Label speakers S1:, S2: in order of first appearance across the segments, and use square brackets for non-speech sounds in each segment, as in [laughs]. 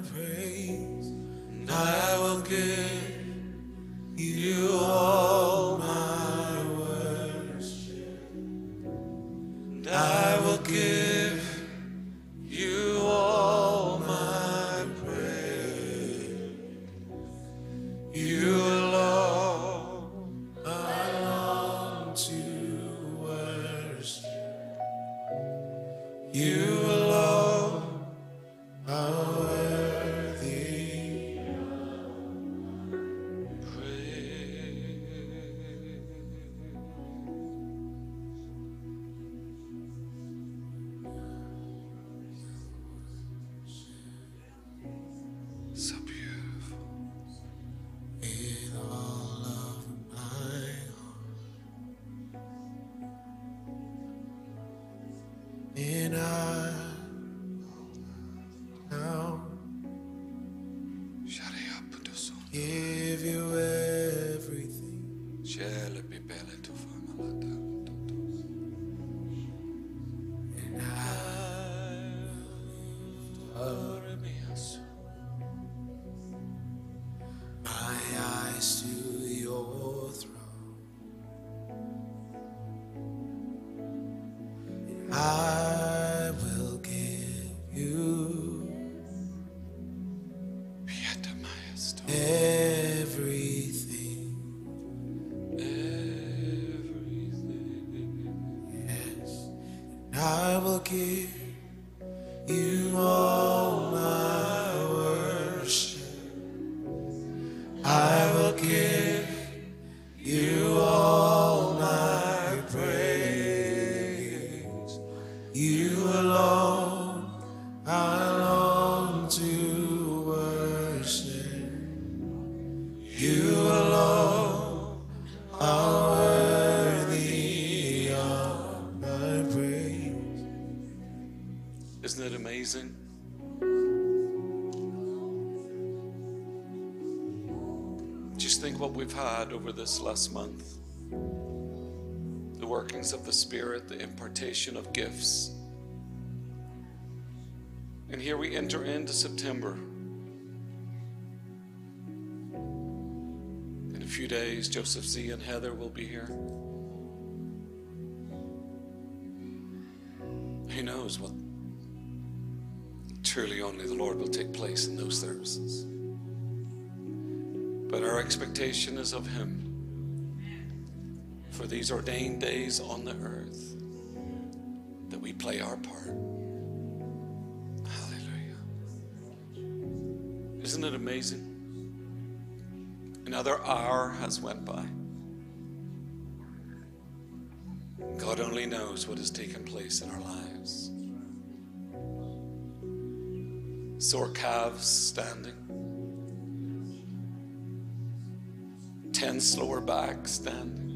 S1: praise. And I will give
S2: this last month the workings of the Spirit, the impartation of gifts. And here we enter into September. In a few days, Joseph Z and Heather will be here. Who knows what truly only the Lord will take place in those services. But our expectation is of Him these ordained days on the earth that we play our part. Hallelujah. Isn't it amazing? Another hour has went by. God only knows what has taken place in our lives. Sore calves standing, tense lower back standing,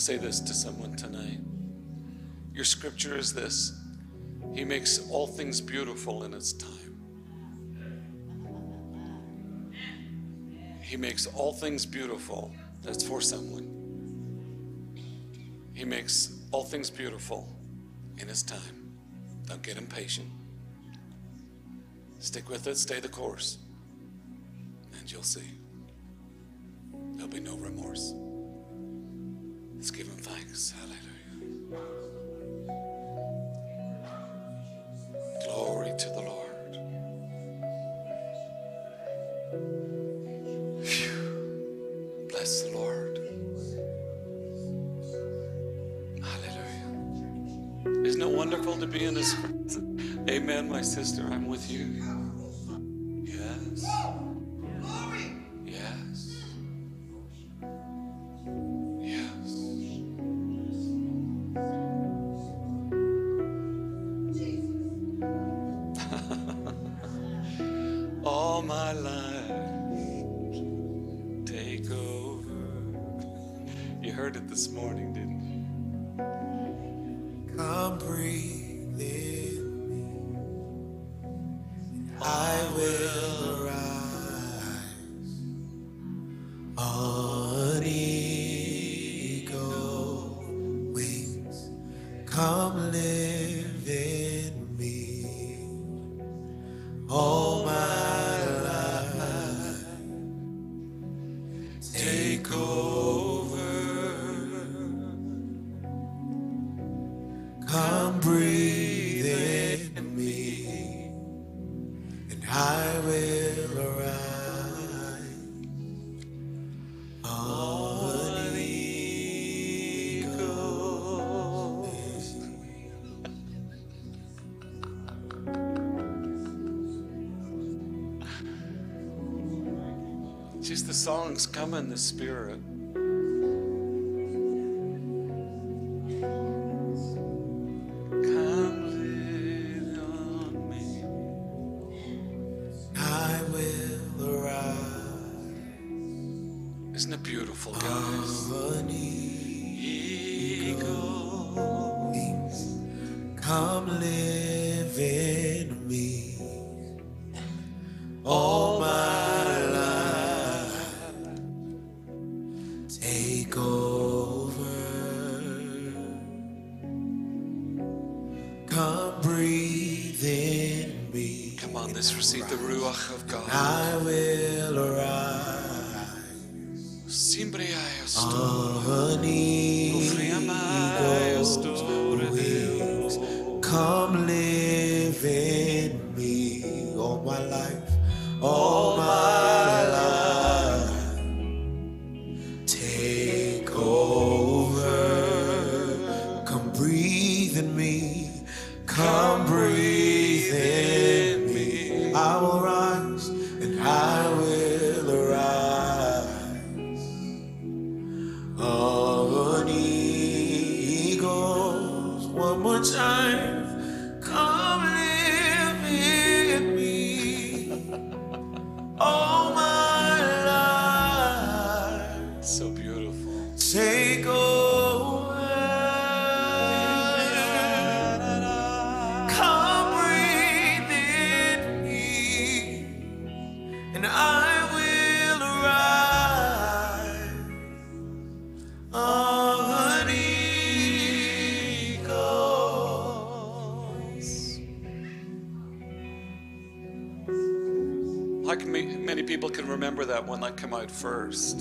S2: say this to someone tonight. Your scripture is this He makes all things beautiful in its time. He makes all things beautiful. That's for someone. He makes all things beautiful in His time. Don't get impatient. Stick with it, stay the course, and you'll see. There'll be no remorse. Thanks. Hallelujah. Glory to the Lord. Phew. Bless the Lord. Hallelujah. Isn't it wonderful to be in His presence? Amen, my sister. I'm with you.
S1: Songs come in the spirit.
S3: Life, all my
S1: first.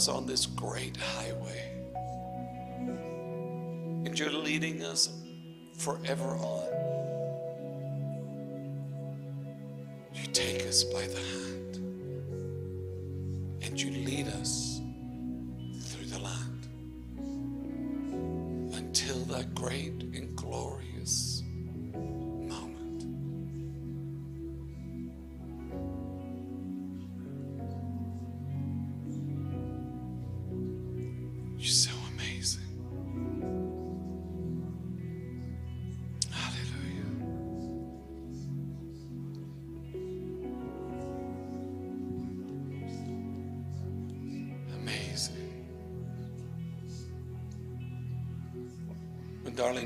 S2: Us on this great highway. And you're leading us forever on. You take us by the hand and you lead us through the land until that great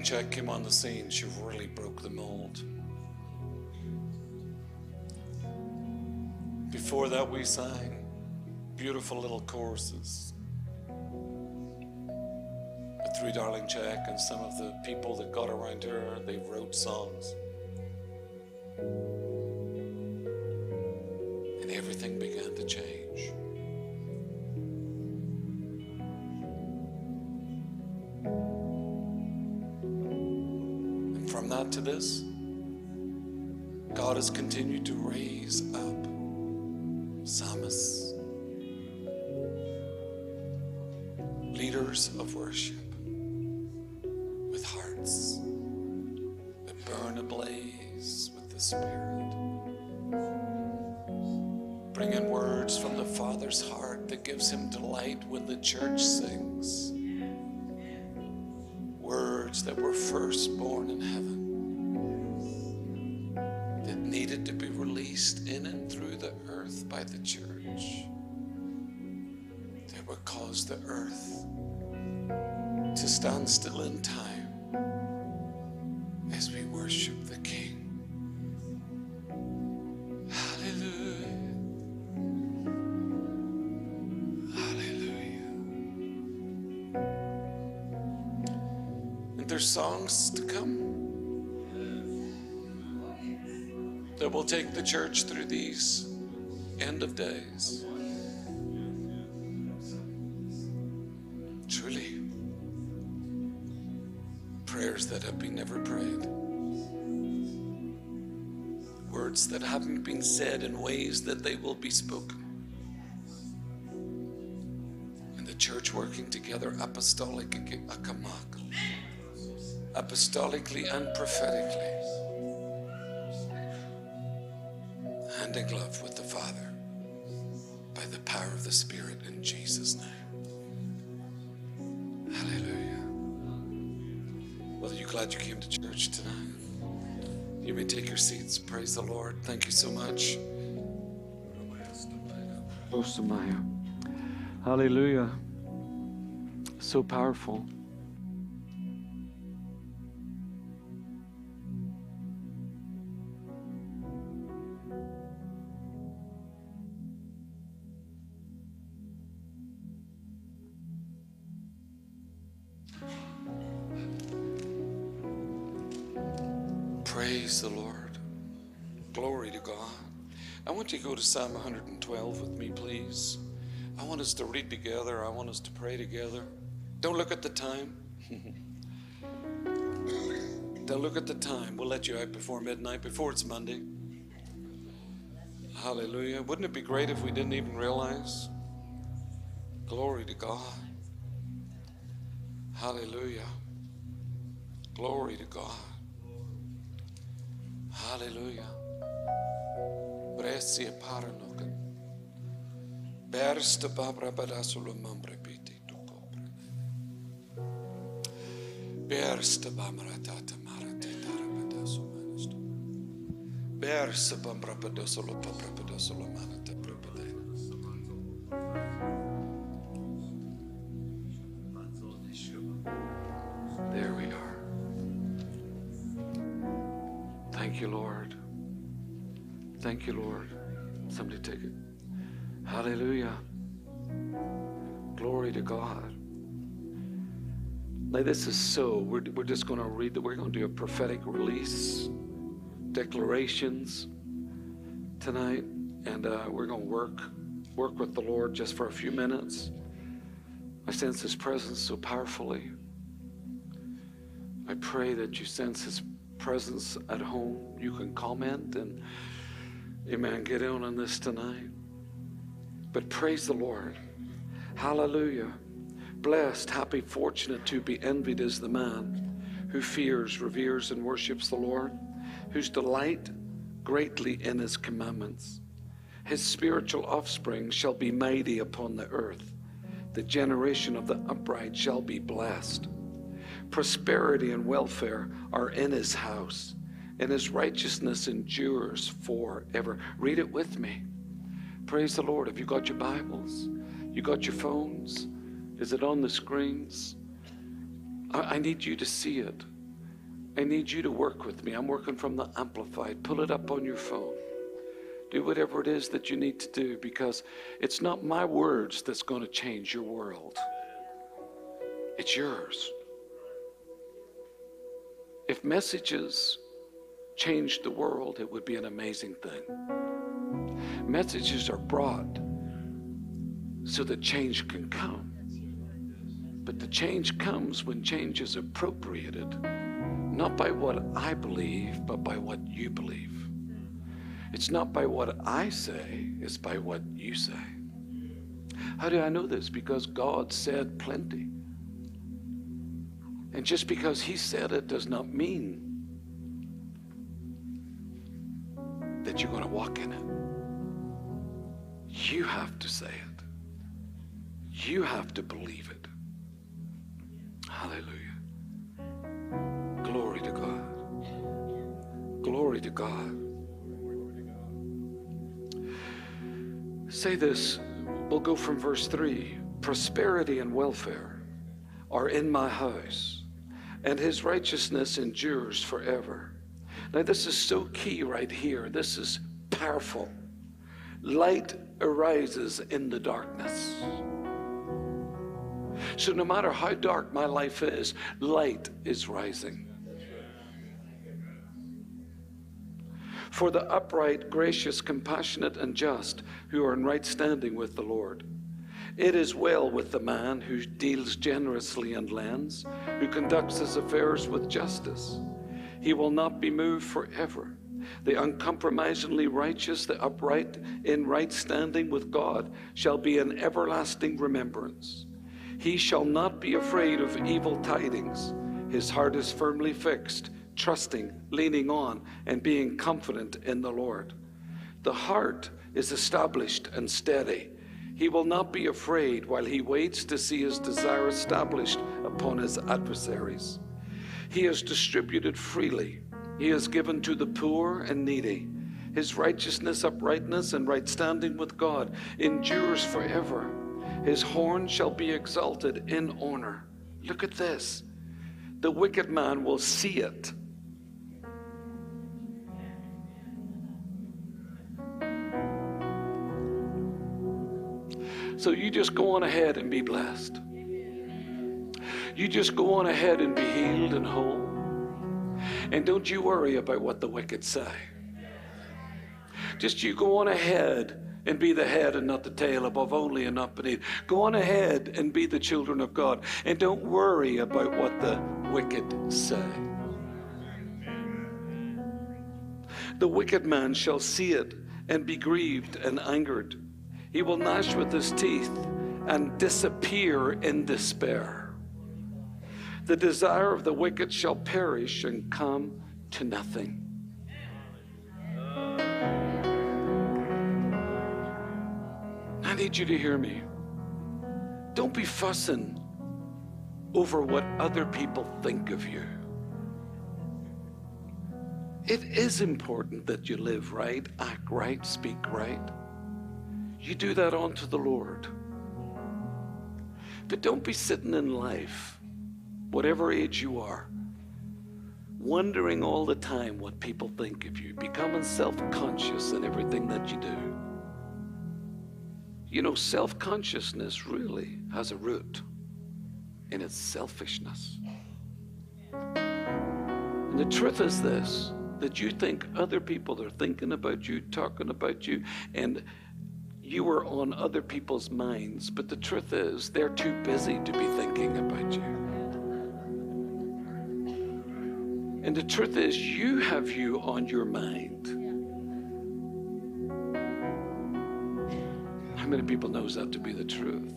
S2: Zschech came on the scene, she really broke the mold. Before that, we sang beautiful little choruses. But through Darlene Zschech and some of the people that got around her, they wrote songs. Spirit, bringing words from the Father's heart that gives him delight when the church sings. Words that were first born in heaven that needed to be released in and through the earth by the church that would cause the earth to stand still in time that will take the church through these end of days. Truly, prayers that have been never prayed, words that haven't been said in ways that they will be spoken. And the church working together apostolic, apostolically and prophetically. Hand in glove with the Father by the power of the Spirit in Jesus' name. Hallelujah. Well, are you glad you came to church tonight? You may take your seats. Praise the Lord. Thank you so much. Oh, Osamaya. Hallelujah. So powerful. Praise the Lord. Glory to God. I want you to go to Psalm 112 with me, please. I want us to read together. I want us to pray together. Don't look at the time. [laughs] Don't look at the time. We'll let you out before midnight, before it's Monday. Hallelujah. Wouldn't it be great if we didn't even realize? Glory to God. Hallelujah. Glory to God. Hallelujah. Bresia paranokan. Bersta babra badasulo mambre piti tu cobre. Bersta bamra tata marate tarabadasu manasto. Bersta bamra padasolo papra padasolo manata this is so, we're, we're just going to read that. We're going to do a prophetic release, declarations tonight, and uh, we're going to work work with the Lord just for a few minutes. I sense His presence so powerfully. I pray that you sense His presence at home. You can comment and, amen, get in on this tonight. But praise the Lord. Hallelujah. Blessed, happy, fortunate to be envied is the man who fears, reveres, and worships the Lord, whose delight greatly in his commandments. His spiritual offspring shall be mighty upon the earth. The generation of the upright shall be blessed. Prosperity and welfare are in his house, and his righteousness endures forever. Read it with me. Praise the Lord. Have you got your Bibles? You got your phones? Is it on the screens? I, I need you to see it. I need you to work with me. I'm working from the Amplified. Pull it up on your phone. Do whatever it is that you need to do because it's not my words that's going to change your world, it's yours. If messages changed the world, it would be an amazing thing. Messages are brought so that change can come. But the change comes when change is appropriated, not by what I believe, but by what you believe. It's not by what I say, it's by what you say. How do I know this? Because God said plenty. And just because He said it does not mean that you're going to walk in it. You have to say it, you have to believe it. Hallelujah. Glory to God. Glory to God. Say this, we'll go from verse 3 Prosperity and welfare are in my house, and his righteousness endures forever. Now, this is so key right here. This is powerful. Light arises in the darkness. So, no matter how dark my life is, light is rising. For the upright, gracious, compassionate, and just who are in right standing with the Lord. It is well with the man who deals generously and lends, who conducts his affairs with justice. He will not be moved forever. The uncompromisingly righteous, the upright, in right standing with God, shall be an everlasting remembrance. He shall not be afraid of evil tidings. His heart is firmly fixed trusting, leaning on, and being confident in the Lord. The heart is established and steady. He will not be afraid while he waits to see his desire established upon his adversaries. He has distributed freely. He has given to the poor and needy. His righteousness, uprightness, and right standing with God endures forever. His horn shall be exalted in honor. Look at this. The wicked man will see it So you just go on ahead and be blessed. You just go on ahead and be healed and whole. And don't you worry about what the wicked say. Just you go on ahead and be the head and not the tail, above only and not beneath. Go on ahead and be the children of God. And don't worry about what the wicked say. The wicked man shall see it and be grieved and angered. He will gnash with his teeth and disappear in despair. The desire of the wicked shall perish and come to nothing. I need you to hear me. Don't be fussing over what other people think of you. It is important that you live right, act right, speak right. You do that unto the Lord. But don't be sitting in life, whatever age you are, wondering all the time what people think of you, becoming self conscious in everything that you do. You know, self consciousness really has a root. in its selfishness. And the truth is this that you think other people are thinking about you, talking about you, and you are on other people's minds. But the truth is, they're too busy to be thinking about you. And the truth is, you have you on your mind. How many people knows that to be the truth?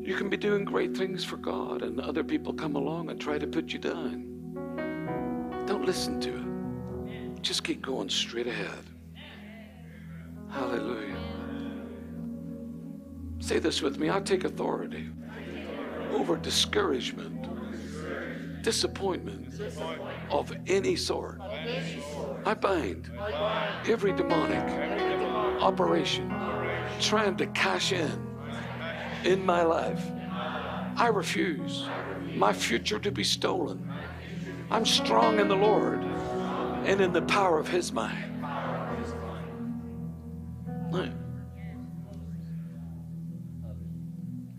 S2: You can be doing great things for God, and other people come along and try to put you down. Don't listen to it. Just keep going straight ahead. Hallelujah. Say this with me I take authority over discouragement, disappointment of any sort. I bind every demonic operation trying to cash in in my life. I refuse my future to be stolen. I'm strong in the Lord and in the power of His might.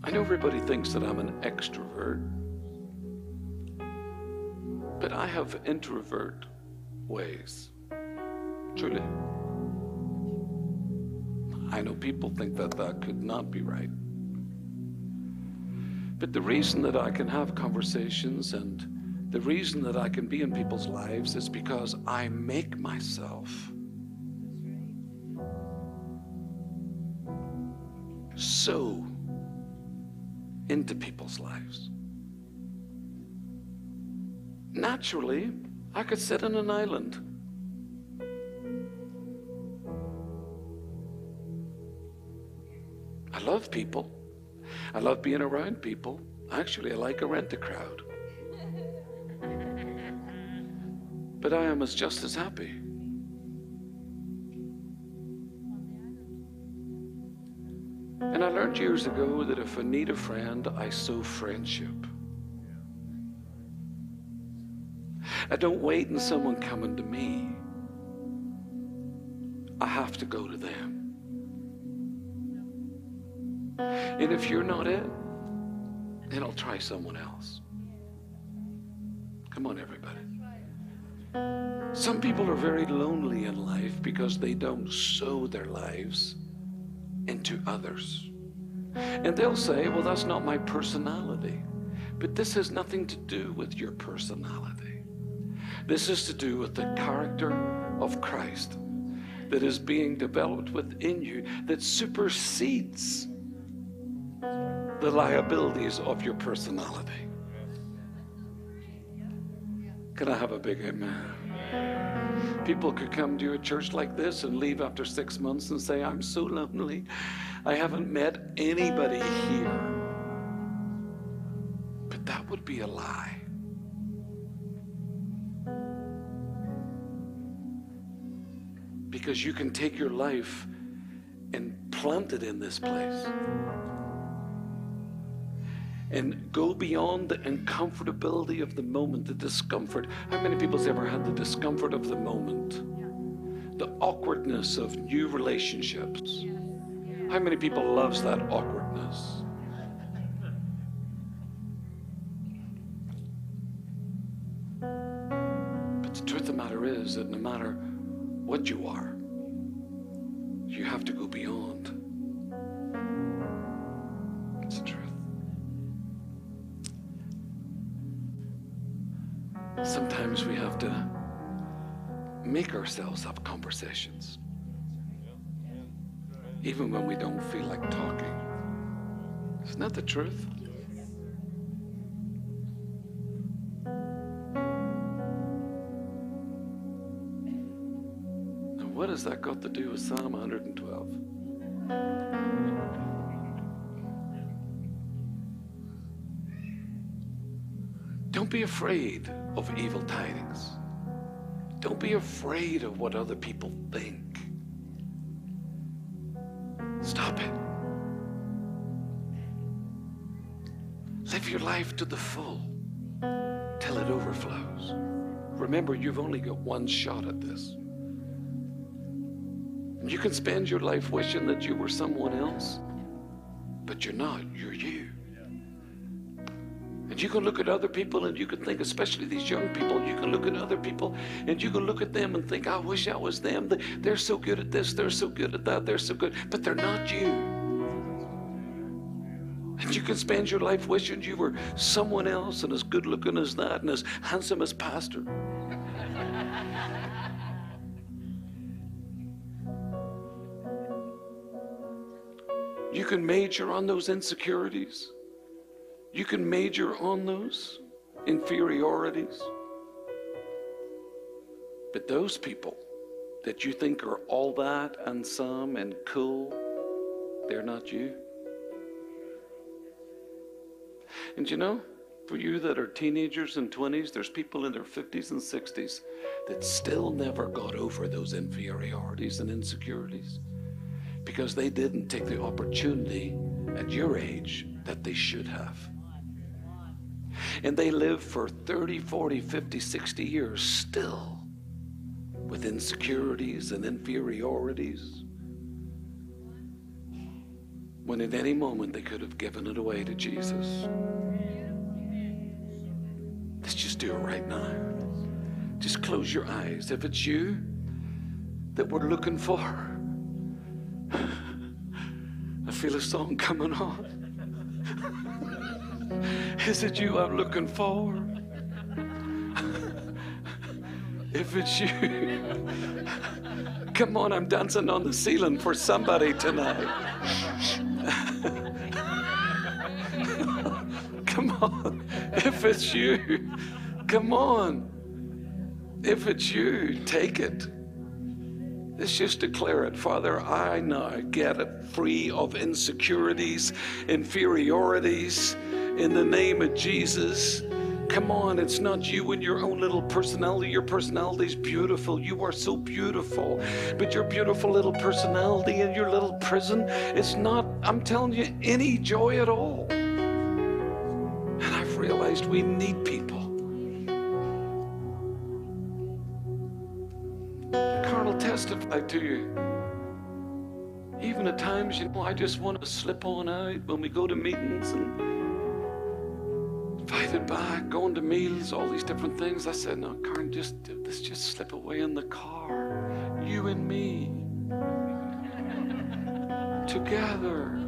S2: I know everybody thinks that I'm an extrovert, but I have introvert ways. Truly. I know people think that that could not be right. But the reason that I can have conversations and the reason that I can be in people's lives is because I make myself so into people's lives. Naturally, I could sit on an island. Love people. I love being around people. Actually, I like a rent a crowd. But I am as just as happy. And I learned years ago that if I need a friend, I sow friendship. I don't wait on someone coming to me. I have to go to them. And if you're not it, then I'll try someone else. Come on, everybody. Some people are very lonely in life because they don't sow their lives into others. And they'll say, well, that's not my personality. But this has nothing to do with your personality. This is to do with the character of Christ that is being developed within you that supersedes the liabilities of your personality. Can I have a big amen? People could come to a church like this and leave after six months and say, I'm so lonely. I haven't met anybody here. But that would be a lie. Because you can take your life and plant it in this place and go beyond the uncomfortability of the moment, the discomfort. How many people's ever had the discomfort of the moment? The awkwardness of new relationships. How many people loves that awkwardness? But the truth of the matter is that no matter what you are, you have to go beyond. We have to make ourselves have conversations, even when we don't feel like talking. Isn't that the truth? And what has that got to do with Psalm 112? Don't be afraid of evil tidings. Don't be afraid of what other people think. Stop it. Live your life to the full till it overflows. Remember, you've only got one shot at this. You can spend your life wishing that you were someone else, but you're not. You're you. You can look at other people and you can think, especially these young people, you can look at other people and you can look at them and think, I wish I was them. They're so good at this, they're so good at that, they're so good, but they're not you. And you can spend your life wishing you were someone else and as good looking as that and as handsome as Pastor. You can major on those insecurities. You can major on those inferiorities. But those people that you think are all that and some and cool, they're not you. And you know, for you that are teenagers and 20s, there's people in their 50s and 60s that still never got over those inferiorities and insecurities because they didn't take the opportunity at your age that they should have. And they live for 30, 40, 50, 60 years still with insecurities and inferiorities. When at any moment they could have given it away to Jesus. Let's just do it right now. Just close your eyes. If it's you that we're looking for, [laughs] I feel a song coming on. Is it you I'm looking for? if it's you, come on, I'm dancing on the ceiling for somebody tonight. come on, if it's you, come on. If it's you, take it. Let's just declare it. Father, I now get it free of insecurities, inferiorities in the name of Jesus. Come on, it's not you and your own little personality. Your personality is beautiful. You are so beautiful. But your beautiful little personality in your little prison is not, I'm telling you, any joy at all. And I've realized we need people. Carl testified to you. Even at times, you know, I just want to slip on out when we go to meetings and invited back, going to meals, all these different things. I said, no, Karen, just let's just slip away in the car. You and me. [laughs] Together.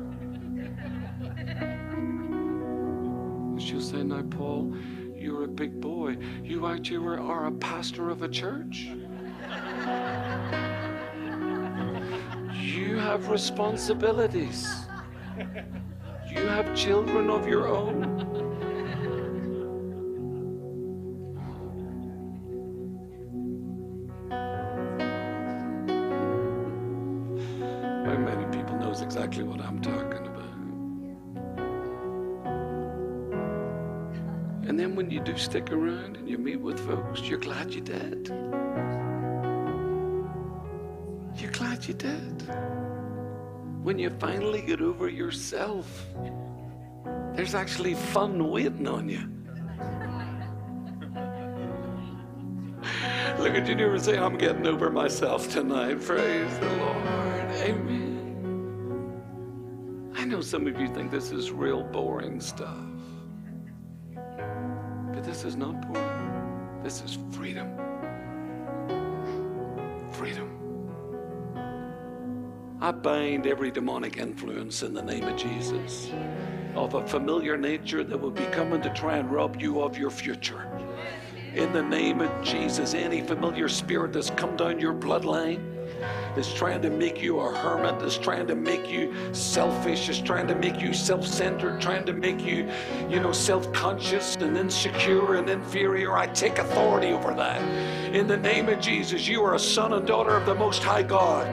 S2: And she'll say, now, Paul, you're a big boy. You actually are a pastor of a church. You have responsibilities. You have children of your own. Glad you did. You're glad you did. When you finally get over yourself, there's actually fun waiting on you. Look at your neighbor and say, I'm getting over myself tonight. Praise the Lord. Amen. I know some of you think this is real boring stuff. But this is not boring. This is freedom. Freedom. I bind every demonic influence in the name of Jesus of a familiar nature that will be coming to try and rob you of your future. In the name of Jesus, any familiar spirit that's come down your bloodline, that's trying to make you a hermit, that's trying to make you selfish, is trying to make you self centered, trying to make you, you know, self conscious and insecure and inferior. I take authority over that. In the name of Jesus, you are a son and daughter of the Most High God.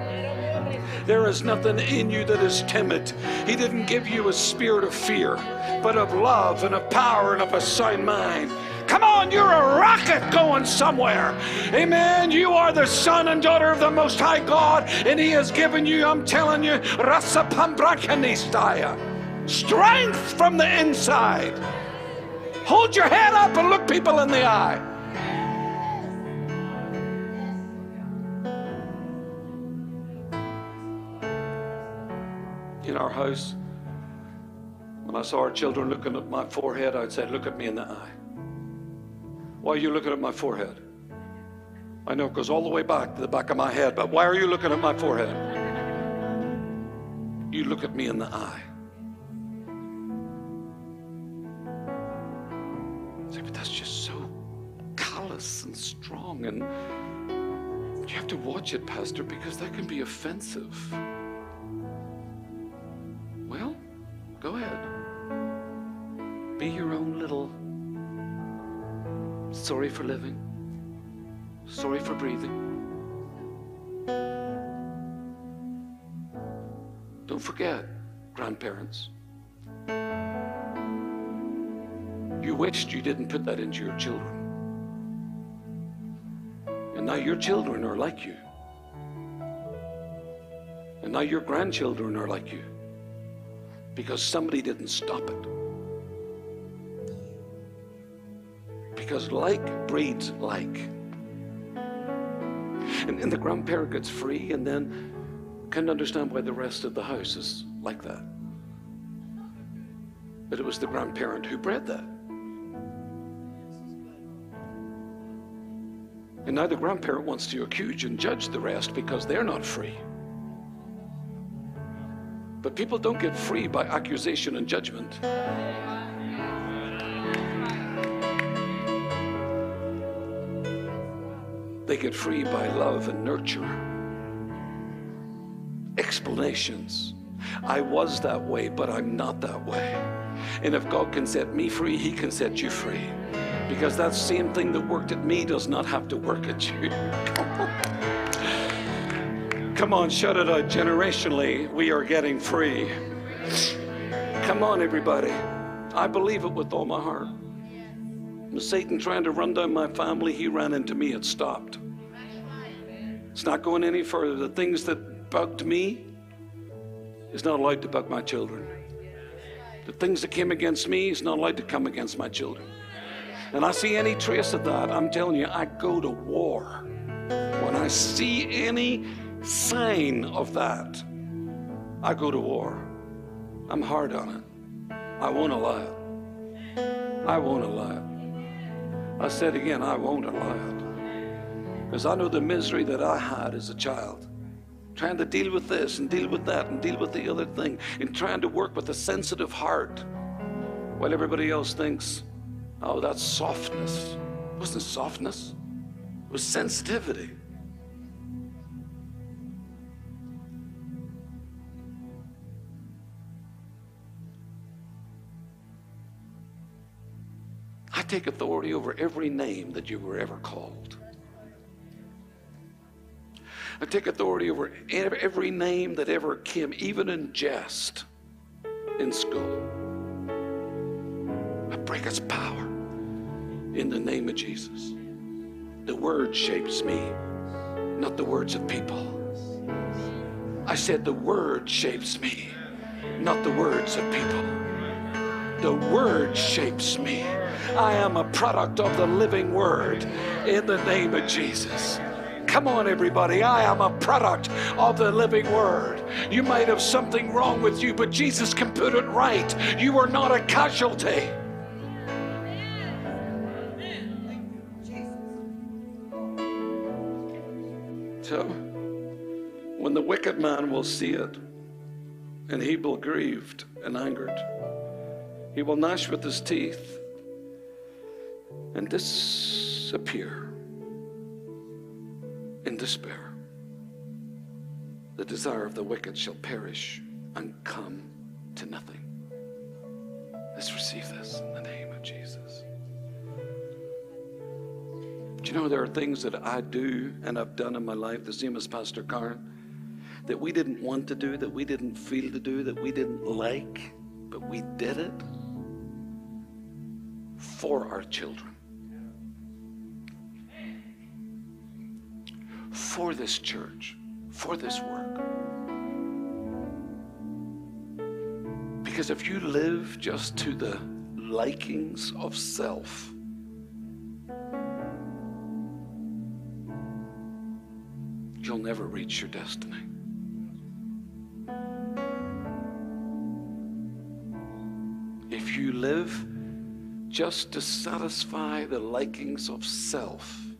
S2: There is nothing in you that is timid. He didn't give you a spirit of fear, but of love and of power and of a sound mind. Come on, you're a rocket going somewhere. Amen. You are the son and daughter of the Most High God, and He has given you, I'm telling you, rasa strength from the inside. Hold your head up and look people in the eye. In our house, When I saw our children looking at my forehead, I'd say, Look at me in the eye. Why are you looking at my forehead? I know it goes all the way back to the back of my head, but why are you looking at my forehead? You look at me in the eye. Say, but that's just so callous and strong, and you have to watch it, Pastor, because that can be offensive. Well, go ahead. Be your own little sorry for living, sorry for breathing. Don't forget, grandparents. You wished you didn't put that into your children. And now your children are like you. And now your grandchildren are like you. Because somebody didn't stop it. Because like breeds like. And, and the grandparent gets free and then can understand why the rest of the house is like that. But it was the grandparent who bred that. And now the grandparent wants to accuse and judge the rest because they're not free. But people don't get free by accusation and judgment. They get free by love and nurture. Explanations. I was that way, but I'm not that way. And if God can set me free, He can set you free. Because that same thing that worked at me does not have to work at you. [laughs] Come on, shut it out generationally. We are getting free. Come on, everybody. I believe it with all my heart. Satan trying to run down my family? He ran into me. It stopped. It's not going any further. The things that bugged me is not allowed to bug my children. The things that came against me is not allowed to come against my children. And I see any trace of that, I'm telling you, I go to war. When I see any sign of that, I go to war. I'm hard on it. I won't allow it. I won't allow it. I said again, I won't allow it. Because I know the misery that I had as a child. Trying to deal with this and deal with that and deal with the other thing. And trying to work with a sensitive heart. While everybody else thinks, oh, that's softness. It wasn't softness, it was sensitivity. Take authority over every name that you were ever called. I take authority over every name that ever came, even in jest, in school. I break its power in the name of Jesus. The word shapes me, not the words of people. I said the word shapes me, not the words of people. The word shapes me. I am a product of the living word in the name of Jesus. Come on, everybody. I am a product of the living word. You might have something wrong with you, but Jesus can put it right. You are not a casualty. So, when the wicked man will see it, and he will grieved and angered, he will gnash with his teeth and disappear in despair. The desire of the wicked shall perish and come to nothing. Let's receive this in the name of Jesus. Do you know there are things that I do and I've done in my life, the same as Pastor Karen, that we didn't want to do, that we didn't feel to do, that we didn't like, but we did it for our children. For this church, for this work. Because if you live just to the likings of self, you'll never reach your destiny. If you live just to satisfy the likings of self,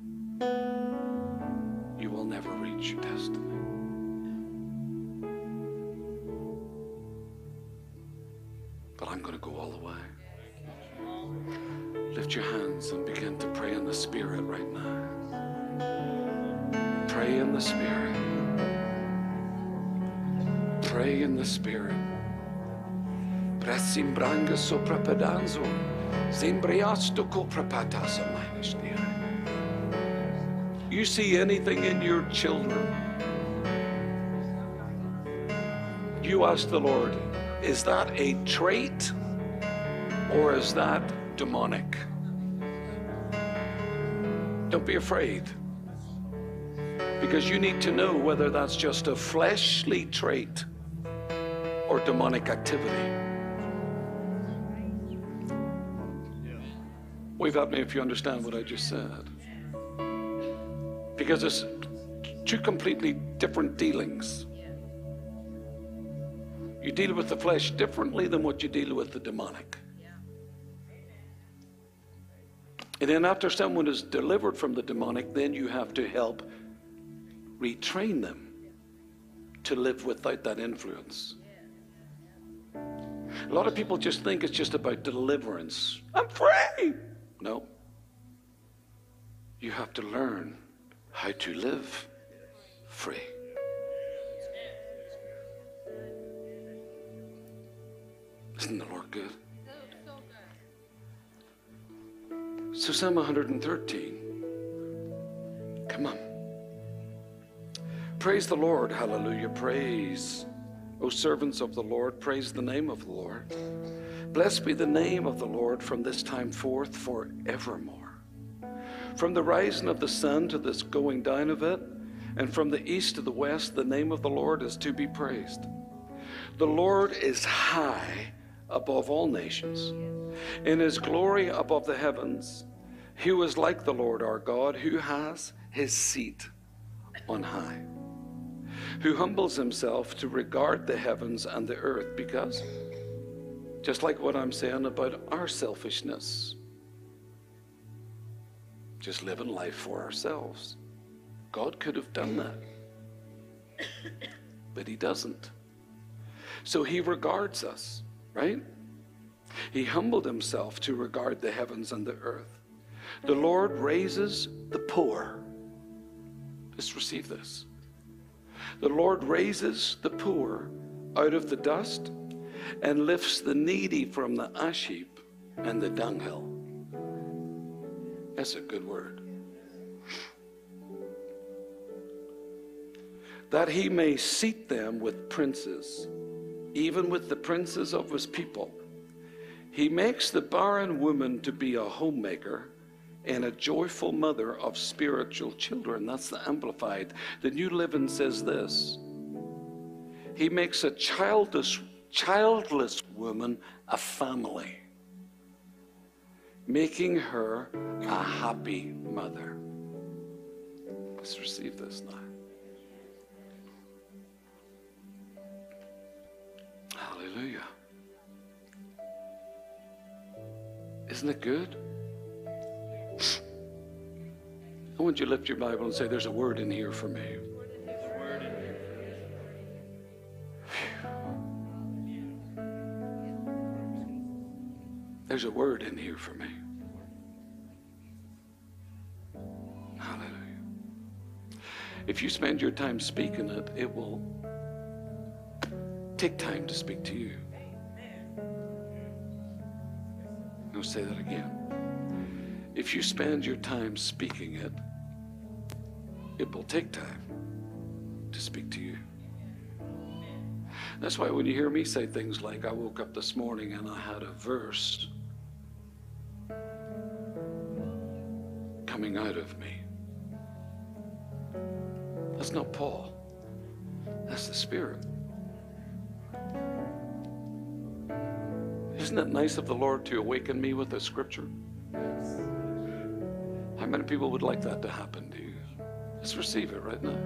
S2: Zimbriasto coprapatasa You see anything in your children? You ask the Lord, is that a trait or is that demonic? Don't be afraid. Because you need to know whether that's just a fleshly trait or demonic activity. Wave at me if you understand what I just said. Because it's two completely different dealings. You deal with the flesh differently than what you deal with the demonic. And then, after someone is delivered from the demonic, then you have to help retrain them to live without that influence. A lot of people just think it's just about deliverance. I'm free. No. You have to learn how to live free. Isn't the Lord good? So, Psalm 113. Come on. Praise the Lord. Hallelujah. Praise. O servants of the Lord, praise the name of the Lord. Blessed be the name of the Lord from this time forth forevermore. From the rising of the sun to this going down of it, and from the east to the west, the name of the Lord is to be praised. The Lord is high above all nations, in his glory above the heavens. Who is like the Lord our God, who has his seat on high? who humbles himself to regard the heavens and the earth because, just like what I'm saying about our selfishness, just living life for ourselves. God could have done that, but He doesn't. So He regards us, right? He humbled Himself to regard the heavens and the earth. The Lord raises the poor. Let's receive this. The Lord raises the poor out of the dust and lifts the needy from the ash heap and the dunghill. That's a good word. That he may seat them with princes, even with the princes of his people. He makes the barren woman to be a homemaker and a joyful mother of spiritual children. That's the Amplified. The New Living says this He makes a childless, childless woman a family, making her a happy mother. Let's receive this now. Hallelujah. Isn't it good? I want you to lift your Bible and say, There's a word in here for me. There's a word in here for me. Hallelujah. If you spend your time speaking it, it will take time to speak to you. I'll say that again. If you spend your time speaking it, it will take time to speak to you. That's why when you hear me say things like, I woke up this morning and I had a verse coming out of me. That's not Paul, that's the Spirit. Isn't it nice of the Lord to awaken me with a scripture? How many people would like that to happen to you? Let's receive it right now.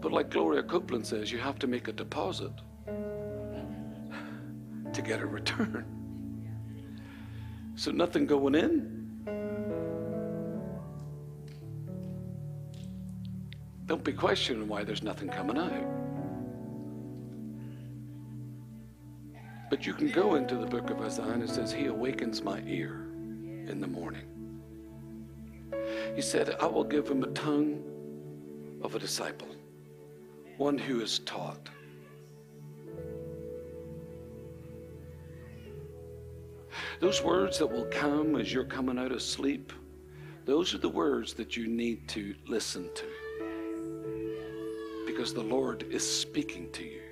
S2: But like Gloria Copeland says, you have to make a deposit to get a return. So nothing going in. Don't be questioning why there's nothing coming out. But you can go into the book of Isaiah and it says, He awakens my ear in the morning. He said, I will give him a tongue of a disciple, one who is taught. Those words that will come as you're coming out of sleep, those are the words that you need to listen to. Because the Lord is speaking to you.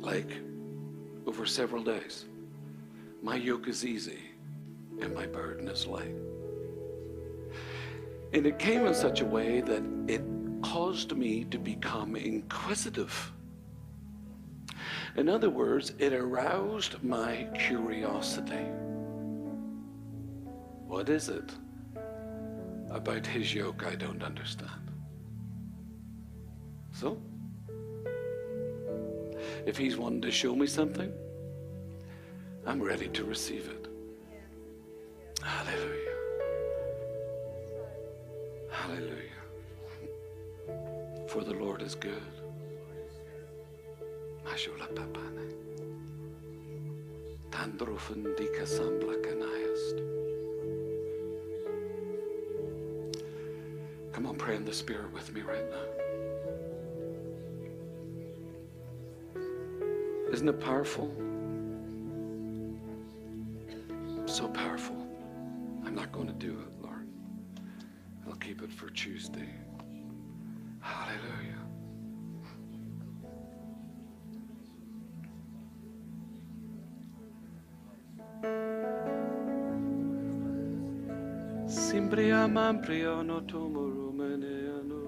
S2: Like over several days. My yoke is easy and my burden is light. And it came in such a way that it caused me to become inquisitive. In other words, it aroused my curiosity. What is it about his yoke I don't understand? So, if he's wanting to show me something, I'm ready to receive it. Hallelujah. Hallelujah. For the Lord is good. Mashola papane. Tandrofun dikasambla kanayast. Come on, pray in the Spirit with me right now. Isn't it powerful? Tomorumeneano.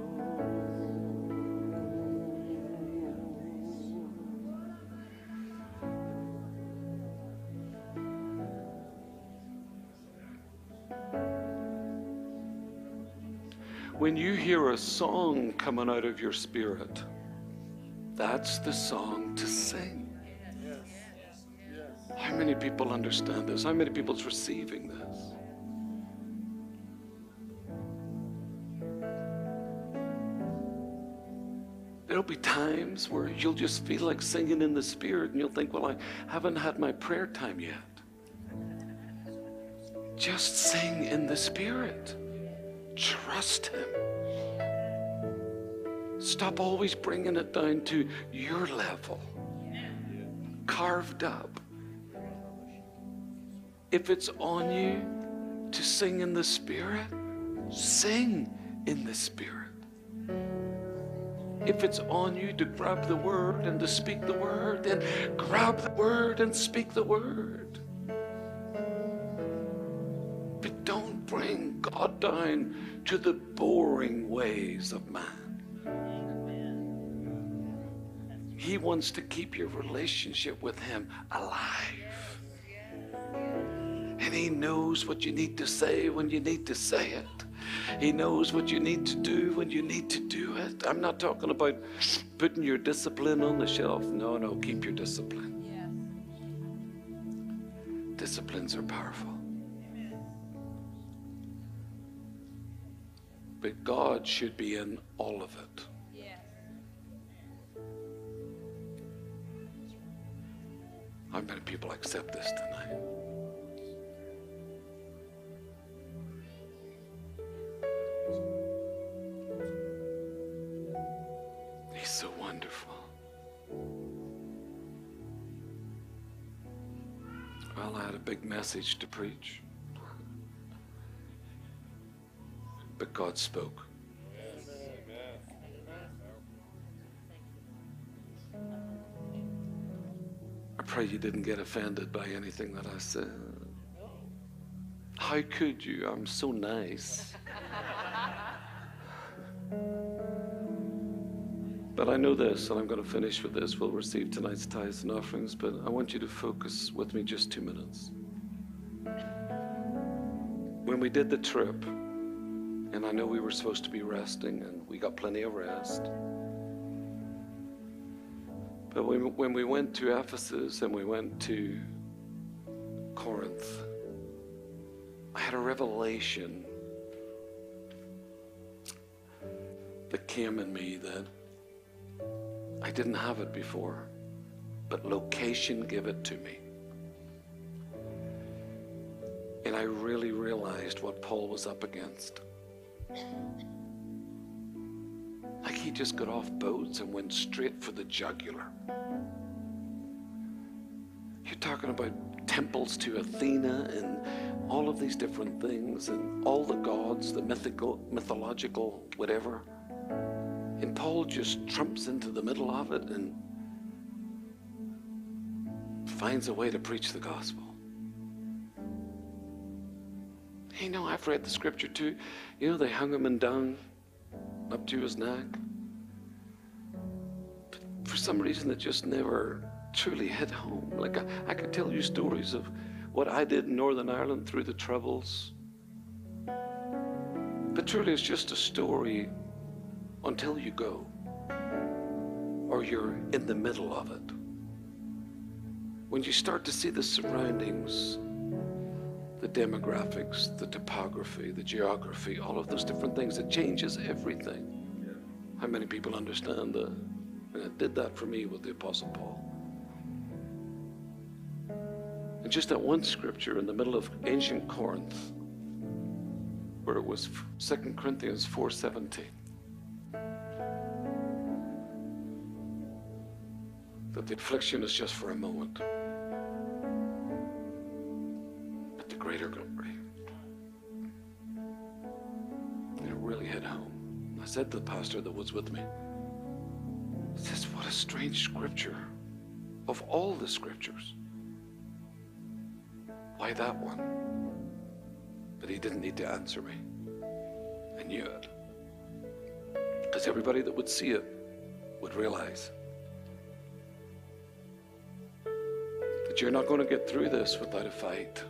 S2: When you hear a song coming out of your spirit, that's the song to sing. How many people understand this? How many people's receiving this? Times where you'll just feel like singing in the spirit and you'll think, well, I haven't had my prayer time yet. Just sing in the spirit. Trust Him. Stop always bringing it down to your level, carved up. If it's on you to sing in the Spirit, sing in the Spirit. If it's on you to grab the word and to speak the word, then grab the word and speak the word. But don't bring God down to the boring ways of man. He wants to keep your relationship with Him alive. And He knows what you need to say when you need to say it. He knows what you need to do when you need to do it. I'm not talking about putting your discipline on the shelf. No, no, keep your discipline. Disciplines are powerful. Amen. But God should be in all of it. How many people accept this tonight? He's so wonderful. Well, I had a big message to preach. But God spoke. I pray you didn't get offended by anything that I said. How could you? I'm so nice. [laughs] But I know this, and I'm going to finish with this. We'll receive tonight's tithes and offerings, but I want you to focus with me just two minutes. When we did the trip And I know we were supposed to be resting, and we got plenty of rest. But when, when we went to Ephesus and we went to Corinth, I had a revelation that came in me that I didn't have it before, but location gave it to me. And I really realized what Paul was up against. Like he just got off boats and went straight for the jugular. You're talking about temples to Athena and all of these different things and all the gods, the mythical, mythological, whatever. And Paul just trumps into the middle of it and finds a way to preach the gospel. You know, I've read the scripture too. You know, they hung him in dung up to his neck. But for some reason, it just never truly hit home. Like, I, I could tell you stories of what I did in Northern Ireland through the Troubles. But truly, it's just a story until you go or you're in the middle of it. When you start to see the surroundings, the demographics, the topography, the geography, all of those different things, it changes everything. How many people understand that? And it did that for me with the Apostle Paul. And just that one scripture in the middle of ancient Corinth, where it was 2 Corinthians 4:17. That the affliction is just for a moment. But the greater glory. And it really hit home. I said to the pastor that was with me, says, what a strange scripture of all the scriptures. Why that one? But he didn't need to answer me. I knew it. Because everybody that would see it would realize that you're not going to get through this without a fight.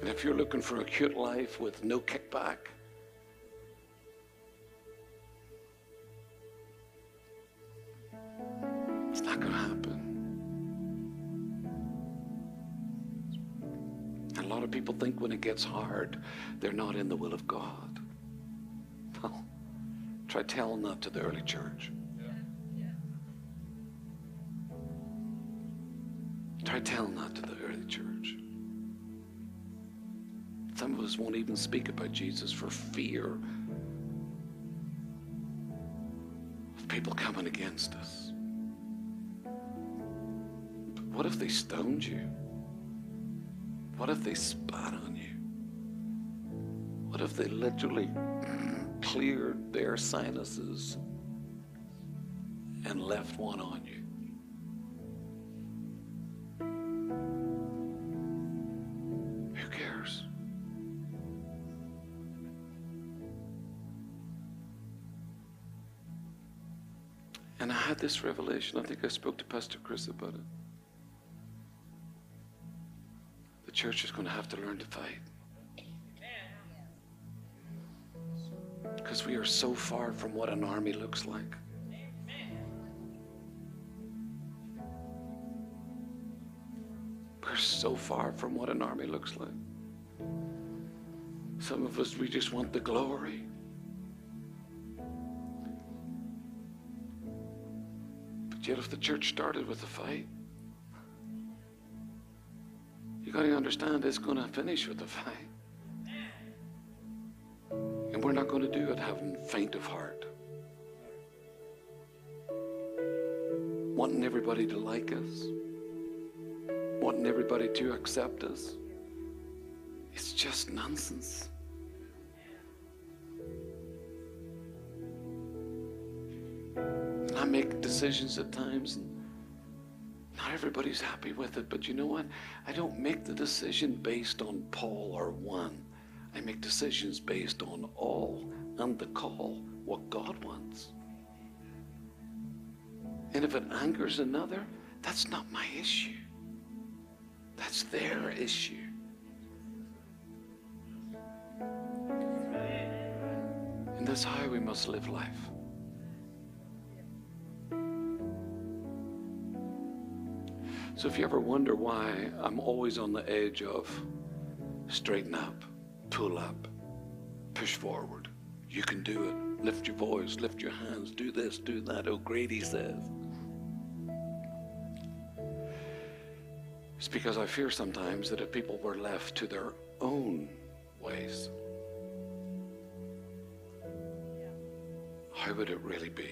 S2: And if you're looking for a cute life with no kickback, it's not going to happen. And a lot of people think when it gets hard, they're not in the will of God. Try telling that to the early church. Try telling that to the early church. Some of us won't even speak about Jesus for fear of people coming against us. But what if they stoned you? What if they spat on you? What if they literally cleared their sinuses and left one on you? Who cares? And I had this revelation. I think I spoke to Pastor Chris about it. The church is going to have to learn to fight. Because we are so far from what an army looks like. We're so far from what an army looks like. Some of us, we just want the glory. But yet, if the church started with a fight, you got to understand it's going to finish with a fight. And we're not going to do it having faint of heart. Wanting everybody to like us. Wanting everybody to accept us. It's just nonsense. I make decisions at times and not everybody's happy with it, but you know what? I don't make the decision based on Paul or one. I make decisions based on all and the call, what God wants. And if it angers another, that's not my issue. That's their issue. And that's how we must live life. So if you ever wonder why I'm always on the edge of straighten up, pull up, push forward, you can do it. Lift your voice, lift your hands, do this, do that. Oh, O'Grady says. It's because I fear sometimes that if people were left to their own ways, how would it really be?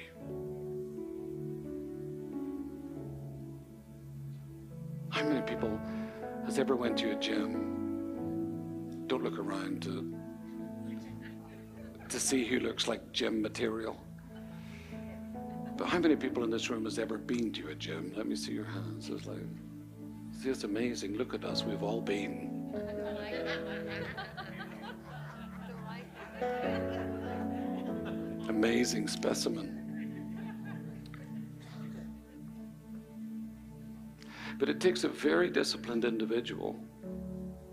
S2: How many people has ever went to a gym? Don't look around to to see who looks like gym material. But how many people in this room has ever been to a gym? Let me see your hands. It's like, see, it's amazing. Look at us. We've all been. Amazing specimen. But it takes a very disciplined individual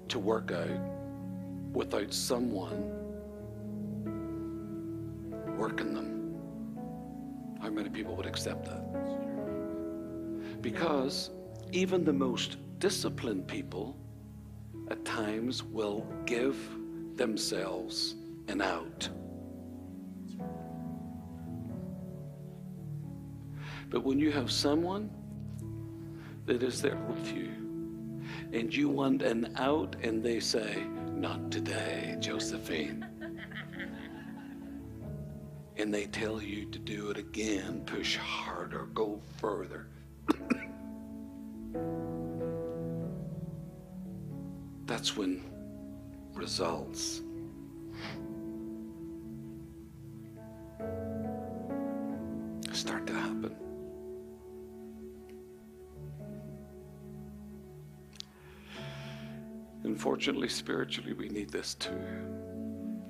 S2: to work out without someone working them. How many people would accept that? Because even the most disciplined people at times will give themselves an out. But when you have someone that is there with you and you want an out and they say, Not today, Josephine. and they tell you to do it again, push harder, go further. That's when results Unfortunately, spiritually, we need this too.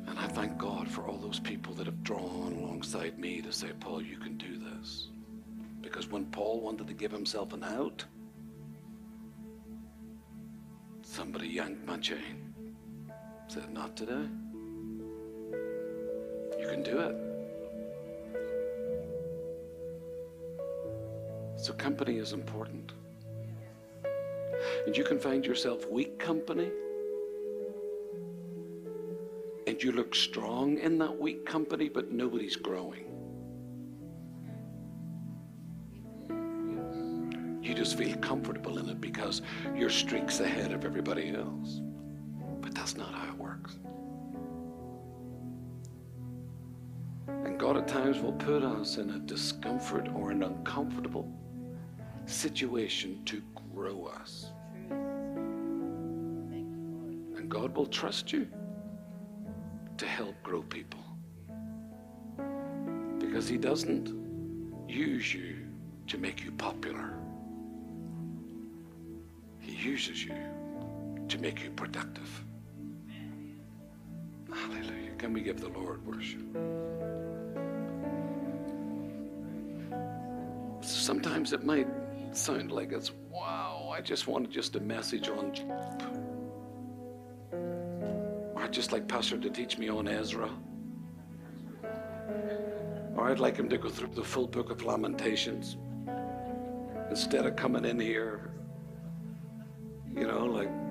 S2: And I thank God for all those people that have drawn alongside me to say, Paul, you can do this. Because when Paul wanted to give himself an out, somebody yanked my chain. Said, Not today. You can do it. So, company is important. And you can find yourself weak company. And you look strong in that weak company, but nobody's growing. You just feel comfortable in it because your streak's ahead of everybody else. But that's not how it works. And God at times will put us in a discomfort or an uncomfortable situation to grow us. And God will trust you to help grow people. Because He doesn't use you to make you popular, He uses you to make you productive. Hallelujah. Can we give the Lord worship? Sometimes it might sound like it's, wow, I just wanted just a message on just like Pastor to teach me on Ezra. Or I'd like him to go through the full book of Lamentations instead of coming in here, you know, like.